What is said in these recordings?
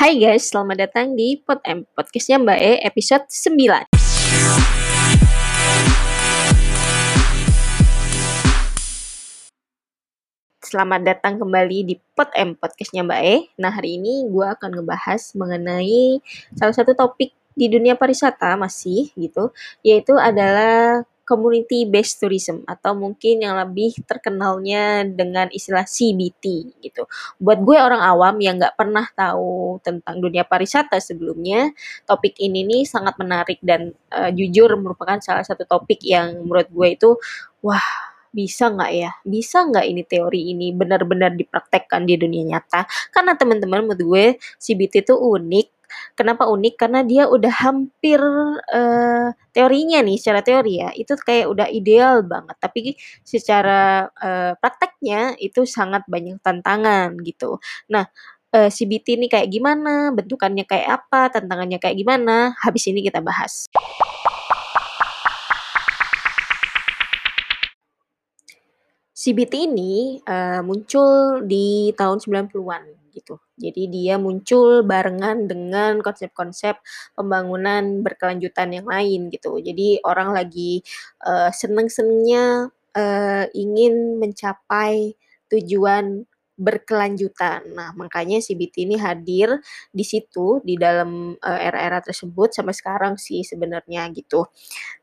Hai guys, selamat datang di Pod M, podcastnya Mbak E, episode 9. Selamat datang kembali di Pod M, podcastnya Mbak E. Nah, hari ini gue akan ngebahas mengenai salah satu topik di dunia pariwisata masih gitu, yaitu adalah community based tourism atau mungkin yang lebih terkenalnya dengan istilah CBT gitu. Buat gue orang awam yang nggak pernah tahu tentang dunia pariwisata sebelumnya, topik ini nih sangat menarik dan uh, jujur merupakan salah satu topik yang menurut gue itu wah bisa nggak ya? Bisa nggak ini teori ini benar-benar dipraktekkan di dunia nyata? Karena teman-teman menurut gue CBT itu unik Kenapa unik? Karena dia udah hampir uh, teorinya nih, secara teori ya, itu kayak udah ideal banget. Tapi secara uh, prakteknya itu sangat banyak tantangan gitu. Nah, uh, eh, CBT ini kayak gimana? Bentukannya kayak apa? Tantangannya kayak gimana? Habis ini kita bahas. CBT ini uh, muncul di tahun 90-an gitu. Jadi dia muncul barengan dengan konsep-konsep pembangunan berkelanjutan yang lain gitu. Jadi orang lagi uh, seneng-senengnya uh, ingin mencapai tujuan berkelanjutan. Nah, makanya CBT ini hadir di situ di dalam uh, era-era tersebut sampai sekarang sih sebenarnya gitu.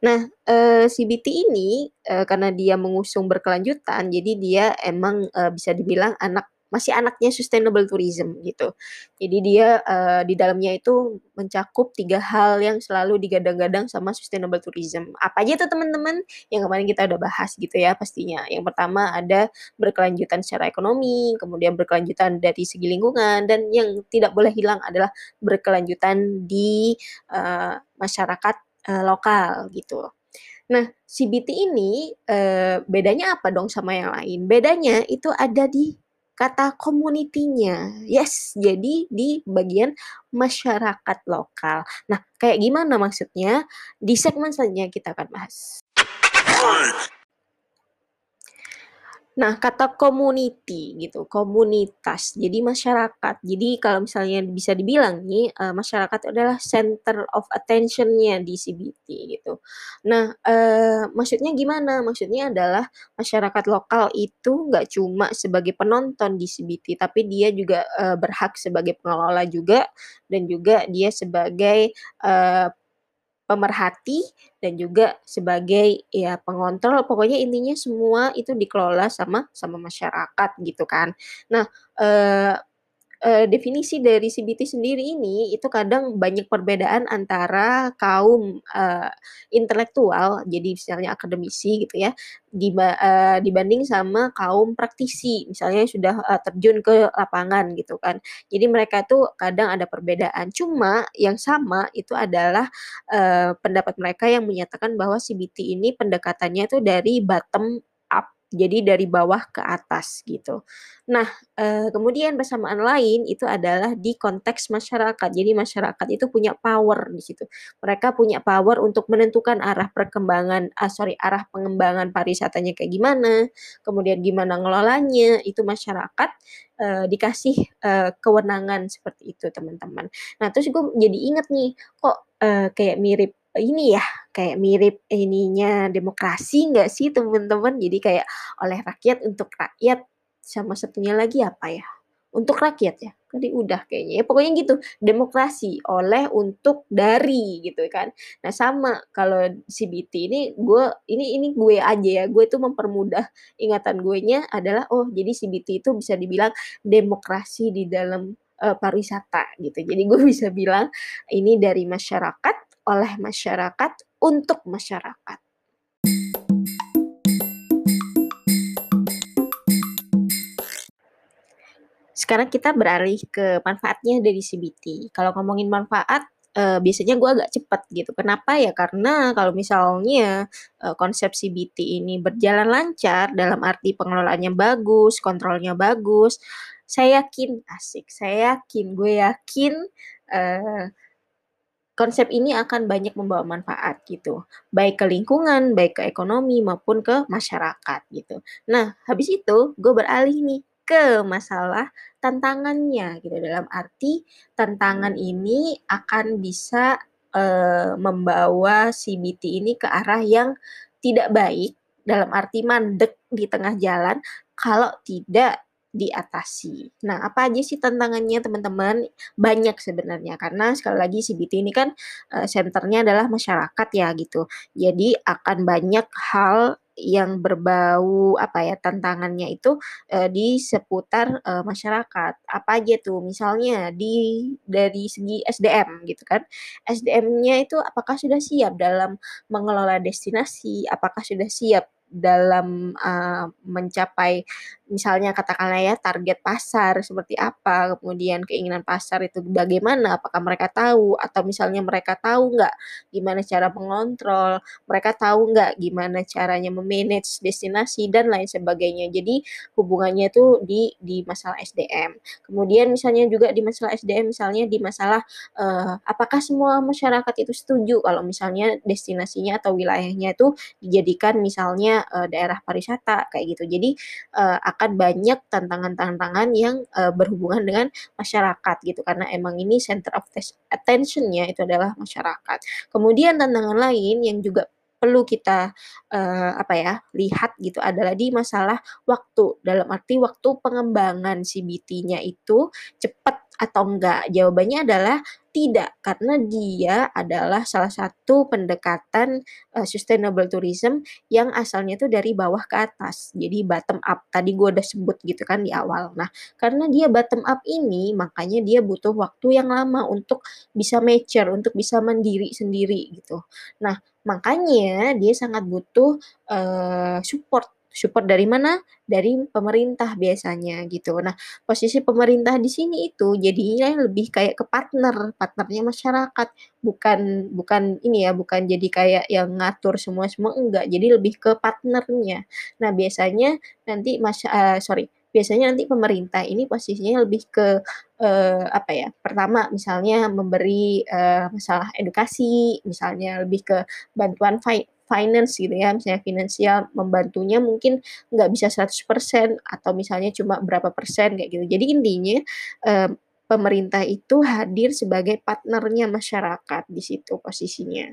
Nah, uh, CBT ini uh, karena dia mengusung berkelanjutan, jadi dia emang bisa dibilang anak masih anaknya sustainable tourism gitu. Jadi dia uh, di dalamnya itu mencakup tiga hal yang selalu digadang-gadang sama sustainable tourism. Apa aja tuh teman-teman? Yang kemarin kita udah bahas gitu ya pastinya. Yang pertama ada berkelanjutan secara ekonomi, kemudian berkelanjutan dari segi lingkungan, dan yang tidak boleh hilang adalah berkelanjutan di uh, masyarakat uh, lokal gitu. Nah, CBT ini bedanya apa dong sama yang lain? Bedanya itu ada di kata community-nya. Yes, jadi di bagian masyarakat lokal. Nah, kayak gimana maksudnya? Di segmen selanjutnya kita akan bahas. Nah, kata community gitu, komunitas, jadi masyarakat. Jadi kalau misalnya bisa dibilang nih, uh, masyarakat adalah center of attention-nya di CBT gitu. Nah, uh, maksudnya gimana? Maksudnya adalah masyarakat lokal itu nggak cuma sebagai penonton di CBT, tapi dia juga, uh, berhak sebagai pengelola juga, dan juga dia sebagai, uh, pemerhati dan juga sebagai ya pengontrol pokoknya intinya semua itu dikelola sama sama masyarakat gitu kan. Nah, eh uh, definisi dari CBT sendiri ini itu kadang banyak perbedaan antara kaum, uh, intelektual, jadi misalnya akademisi gitu ya, diba uh, dibanding sama kaum praktisi, misalnya yang sudah, uh, terjun ke lapangan gitu kan. Jadi mereka tuh kadang ada perbedaan, cuma yang sama itu adalah, uh, pendapat mereka yang menyatakan bahwa CBT ini pendekatannya tuh dari bottom jadi dari bawah ke atas gitu. Nah, eee, kemudian persamaan lain itu adalah di konteks masyarakat. Jadi masyarakat itu punya power di situ. Mereka punya power untuk menentukan arah perkembangan ah, sorry, arah pengembangan pariwisatanya kayak gimana, kemudian gimana ngelolanya, itu masyarakat, eee, dikasih, eee, kewenangan seperti itu teman-teman. Nah terus gue jadi inget nih, kok, eee, kayak mirip ini ya, kayak mirip ininya demokrasi nggak sih teman-teman? Jadi kayak oleh rakyat untuk rakyat, sama satunya lagi apa ya? Untuk rakyat ya? Tadi udah kayaknya ya, pokoknya gitu, demokrasi, oleh, untuk, dari gitu kan. Nah sama kalau CBT ini gue ini ini gue aja ya, gue tuh mempermudah ingatan gue nya adalah, oh jadi CBT itu bisa dibilang demokrasi di dalam, uh, pariwisata gitu. Jadi gue bisa bilang ini dari masyarakat oleh masyarakat untuk masyarakat. Sekarang kita beralih ke manfaatnya dari CBT. Kalau ngomongin manfaat, uh, biasanya gue agak cepat gitu. Kenapa ya? Karena kalau misalnya uh, konsep CBT ini berjalan lancar dalam arti pengelolaannya bagus, kontrolnya bagus, saya yakin asik, saya yakin, gue yakin uh, konsep ini akan banyak membawa manfaat gitu, baik ke lingkungan, baik ke ekonomi maupun ke masyarakat gitu. Nah, habis itu gue beralih nih ke masalah tantangannya gitu, dalam arti tantangan ini akan bisa, eee, membawa si BT ini ke arah yang tidak baik, dalam arti mandek di tengah jalan. Kalau tidak diatasi. Nah, apa aja sih tantangannya teman-teman? Banyak sebenarnya karena sekali lagi CBT ini kan, eee, senternya adalah masyarakat ya gitu. Jadi akan banyak hal yang berbau apa ya, tantangannya itu, eee, di seputar, eee, masyarakat. Apa aja tuh? Misalnya di dari segi SDM gitu kan. SDM-nya itu apakah sudah siap dalam mengelola destinasi? Apakah sudah siap dalam, eee, mencapai misalnya katakanlah ya target pasar seperti apa, kemudian keinginan pasar itu bagaimana, apakah mereka tahu atau misalnya mereka tahu nggak gimana cara mengontrol, mereka tahu nggak gimana caranya me-manage destinasi dan lain sebagainya. Jadi hubungannya itu di di masalah SDM. Kemudian misalnya juga di masalah SDM, misalnya di masalah, eee, apakah semua masyarakat itu setuju kalau misalnya destinasinya atau wilayahnya itu dijadikan misalnya, eee, daerah pariwisata kayak gitu. Jadi, eee, akan banyak tantangan-tantangan yang, eee, berhubungan dengan masyarakat gitu, karena emang ini center of attention-nya itu adalah masyarakat. Kemudian tantangan lain yang juga perlu kita, eee, apa ya, lihat gitu adalah di masalah waktu, dalam arti waktu pengembangan si BT-nya itu cepat atau enggak? Jawabannya adalah tidak, karena dia adalah salah satu pendekatan, eee, sustainable tourism yang asalnya itu dari bawah ke atas, jadi bottom up. Tadi gue udah sebut gitu kan di awal. Nah, karena dia bottom up ini, makanya dia butuh waktu yang lama untuk bisa mature, untuk bisa mandiri sendiri gitu. Nah, makanya dia sangat butuh, eee, support Support dari mana? Dari pemerintah biasanya gitu. Nah, posisi pemerintah di sini itu jadinya lebih kayak ke partner, partnernya masyarakat, bukan bukan ini ya, bukan jadi kayak yang ngatur semua-semua, enggak. Jadi lebih ke partnernya. Nah, biasanya nanti masya eee, sorry, biasanya nanti pemerintah ini posisinya lebih ke, eee, apa ya, pertama misalnya memberi, eee, masalah edukasi, misalnya lebih ke bantuan finance gitu ya, misalnya finansial membantunya mungkin nggak bisa 100% atau misalnya cuma berapa persen kayak gitu. Jadi intinya, eee, pemerintah itu hadir sebagai partnernya masyarakat di situ posisinya.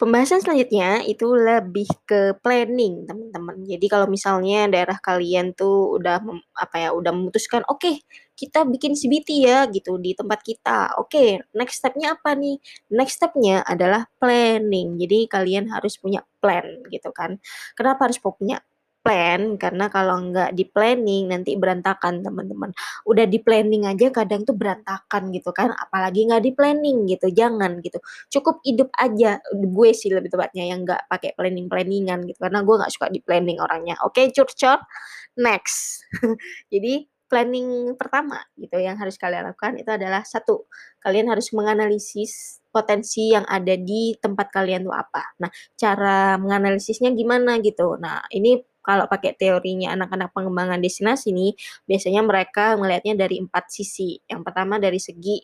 Pembahasan selanjutnya itu lebih ke planning, teman-teman. Jadi kalau misalnya daerah kalian tuh udah mem apa ya, udah memutuskan, "Oke, kita bikin CBT ya," gitu, di tempat kita. Oke, next step-nya apa nih? Next step-nya adalah planning. Jadi kalian harus punya plan gitu kan. Kenapa harus punya plan? Karena kalau nggak di-planning nanti berantakan, teman-teman. Udah di-planning aja kadang tuh berantakan gitu kan, apalagi nggak di-planning gitu, jangan gitu. Cukup hidup aja, gue sih lebih tepatnya yang nggak pakai planning-planning-an gitu, karena gue nggak suka di-planning orangnya. Oke, curcol, next. Jadi planning pertama gitu yang harus kalian lakukan itu adalah satu, kalian harus menganalisis potensi yang ada di tempat kalian tuh apa. Nah, cara menganalisisnya gimana gitu. Nah, ini kalau pakai teorinya anak-anak pengembangan destinasi nih, biasanya mereka melihatnya dari empat sisi. Yang pertama dari segi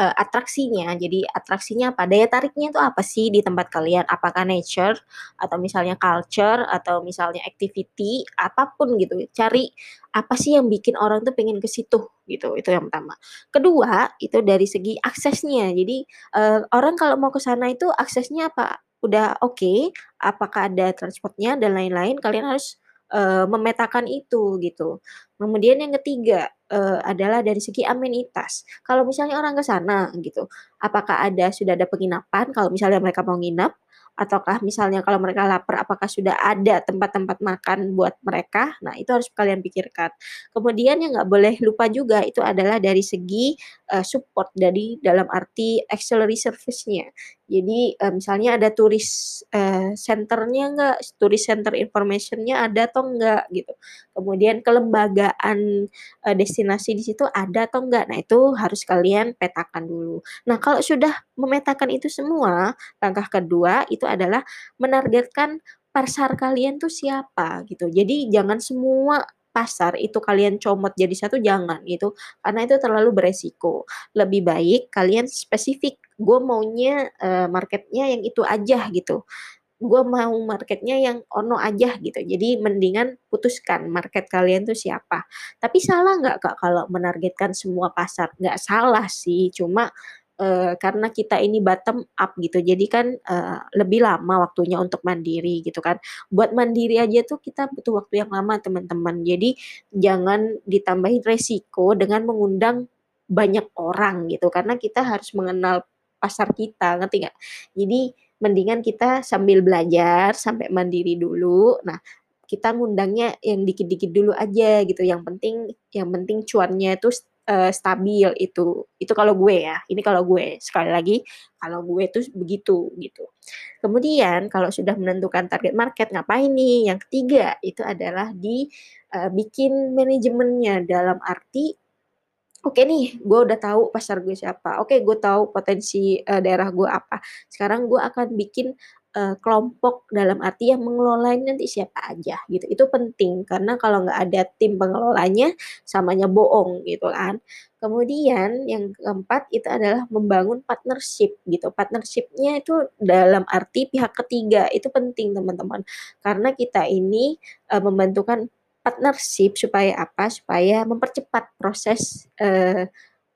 eee, atraksinya. Jadi atraksinya apa? Daya tariknya itu apa sih di tempat kalian? Apakah nature atau misalnya culture atau misalnya activity, apa pun gitu. Cari apa sih yang bikin orang tuh pengen ke situ gitu, itu yang pertama. Kedua, itu dari segi aksesnya. Jadi, eee, orang kalau mau ke sana itu aksesnya apa? Udah oke, apakah ada transportnya dan lain-lain, kalian harus, eee, memetakan itu gitu. Kemudian yang ketiga, eee, adalah dari segi amenitas. Kalau misalnya orang ke sana gitu, apakah ada sudah ada penginapan kalau misalnya mereka mau nginap, ataukah misalnya kalau mereka lapar apakah sudah ada tempat-tempat makan buat mereka? Nah, itu harus kalian pikirkan. Kemudian yang nggak boleh lupa juga itu adalah dari segi, eee, support dari dalam arti auxiliary service-nya. Jadi, eee, misalnya ada turis, eee, center-nya nggak, turis center information-nya ada atau enggak gitu. Kemudian kelembagaan, eee, destinasi di situ ada atau enggak. Nah, itu harus kalian petakan dulu. Nah, kalau sudah memetakan itu semua, langkah kedua itu adalah menargetkan pasar kalian tuh siapa gitu. Jadi jangan semua pasar itu kalian comot jadi satu, jangan gitu, karena itu terlalu beresiko. Lebih baik kalian spesifik, "Gue maunya, eee, marketnya yang itu aja," gitu. gue mau marketnya yang ono aja gitu. Jadi mendingan putuskan market kalian tuh siapa. Tapi salah nggak Kak kalau menargetkan semua pasar? Nggak salah sih, cuma uh, karena kita ini bottom up gitu. Jadi kan uh, lebih lama waktunya untuk mandiri gitu kan. Buat mandiri aja tuh kita butuh waktu yang lama teman-teman. Jadi jangan ditambahin resiko dengan mengundang banyak orang gitu karena kita harus mengenal pasar kita, ngerti nggak? Jadi mendingan kita sambil belajar sampai mandiri dulu. Nah, kita ngundangnya yang dikit-dikit dulu aja gitu. Yang penting yang penting cuannya itu uh, stabil itu. Itu kalau gue ya. Ini kalau gue. Sekali lagi kalau gue tuh begitu gitu. Kemudian kalau sudah menentukan target market ngapain nih? Yang ketiga itu adalah di uh, bikin manajemennya dalam arti Oke nih, gue udah tahu pasar gue siapa. Oke, gue tahu potensi uh, daerah gue apa. Sekarang gue akan bikin uh, kelompok dalam arti yang mengelolanya nanti siapa aja gitu. Itu penting karena kalau nggak ada tim pengelolanya, samanya bohong gitu kan. Kemudian yang keempat itu adalah membangun partnership gitu. Partnershipnya itu dalam arti pihak ketiga itu penting teman-teman. Karena kita ini uh, membantukan partnership supaya apa? Supaya mempercepat proses uh,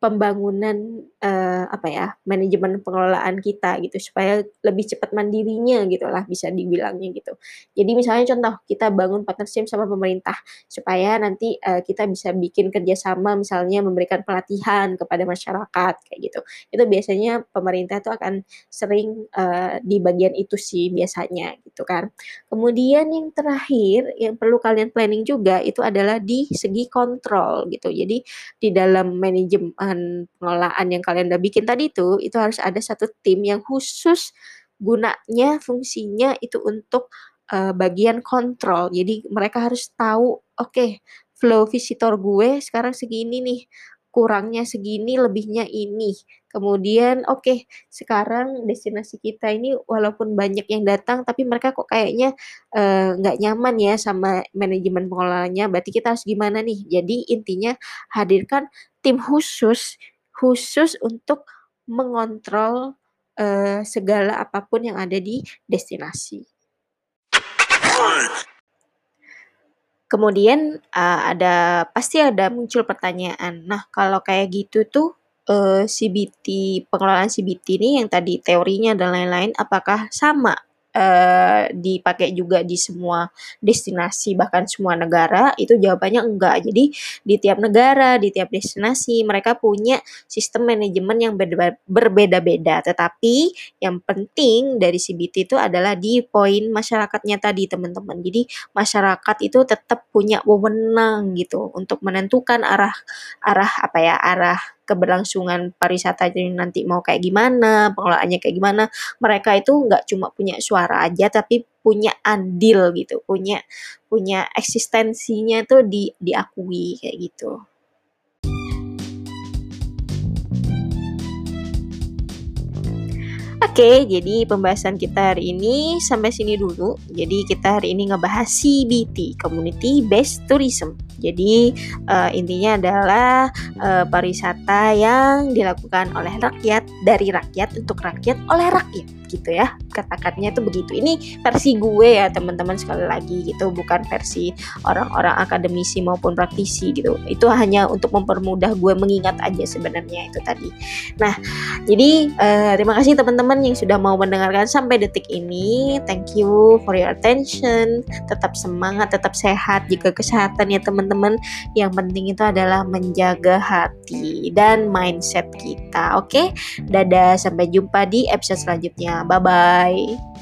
pembangunan uh, apa ya manajemen pengelolaan kita gitu supaya lebih cepat mandirinya gitulah bisa dibilangnya gitu. Jadi misalnya contoh kita bangun partnership sama pemerintah supaya nanti uh, kita bisa bikin kerjasama misalnya memberikan pelatihan kepada masyarakat kayak gitu. Itu biasanya pemerintah itu akan sering uh, di bagian itu sih biasanya gitu kan. Kemudian yang terakhir yang perlu kalian planning juga itu adalah di segi kontrol gitu. Jadi di dalam manajemen pengelolaan yang udah bikin tadi itu, itu harus ada satu tim yang khusus gunanya, fungsinya itu untuk uh, bagian kontrol. Jadi mereka harus tahu, oke, okay, flow visitor gue sekarang segini nih, kurangnya segini, lebihnya ini. Kemudian oke, okay, sekarang destinasi kita ini walaupun banyak yang datang tapi mereka kok kayaknya nggak uh, nyaman ya sama manajemen pengelolanya. Berarti kita harus gimana nih? Jadi intinya hadirkan tim khusus khusus untuk mengontrol uh, segala apa pun yang ada di destinasi. Kemudian uh, ada pasti ada muncul pertanyaan. Nah, kalau kayak gitu tuh uh, CBT pengelolaan CBT ini yang tadi teorinya dan lain-lain apakah sama uh, dipakai juga di semua destinasi bahkan semua negara itu jawabannya enggak. Jadi di tiap negara di tiap destinasi mereka punya sistem manajemen yang berbeda-beda. Tetapi yang penting dari CBT itu adalah di poin masyarakatnya tadi teman-teman. Jadi masyarakat itu tetap punya wewenang gitu untuk menentukan arah arah apa ya arah keberlangsungan pariwisata jadi nanti mau kayak gimana, pengelolaannya kayak gimana. Mereka itu nggak cuma punya suara aja tapi punya andil gitu, punya punya eksistensinya tuh di diakui kayak gitu. Oke, jadi pembahasan kita hari ini sampai sini dulu. Jadi kita hari ini ngebahas CBT, Community Based Tourism. Jadi uh, intinya adalah uh, pariwisata yang dilakukan oleh rakyat dari rakyat untuk rakyat oleh rakyat gitu ya. Katakannya itu begitu. Ini versi gue ya teman-teman sekali lagi gitu. Bukan versi orang-orang akademisi maupun praktisi gitu. Itu hanya untuk mempermudah gue mengingat aja sebenarnya itu tadi. Nah jadi uh, terima kasih teman-teman yang sudah mau mendengarkan sampai detik ini. Thank you for your attention. Tetap semangat tetap sehat jika kesehatan ya teman-teman yang penting itu adalah menjaga hati dan mindset kita oke okay? dadah sampai jumpa di episode selanjutnya Bye bye.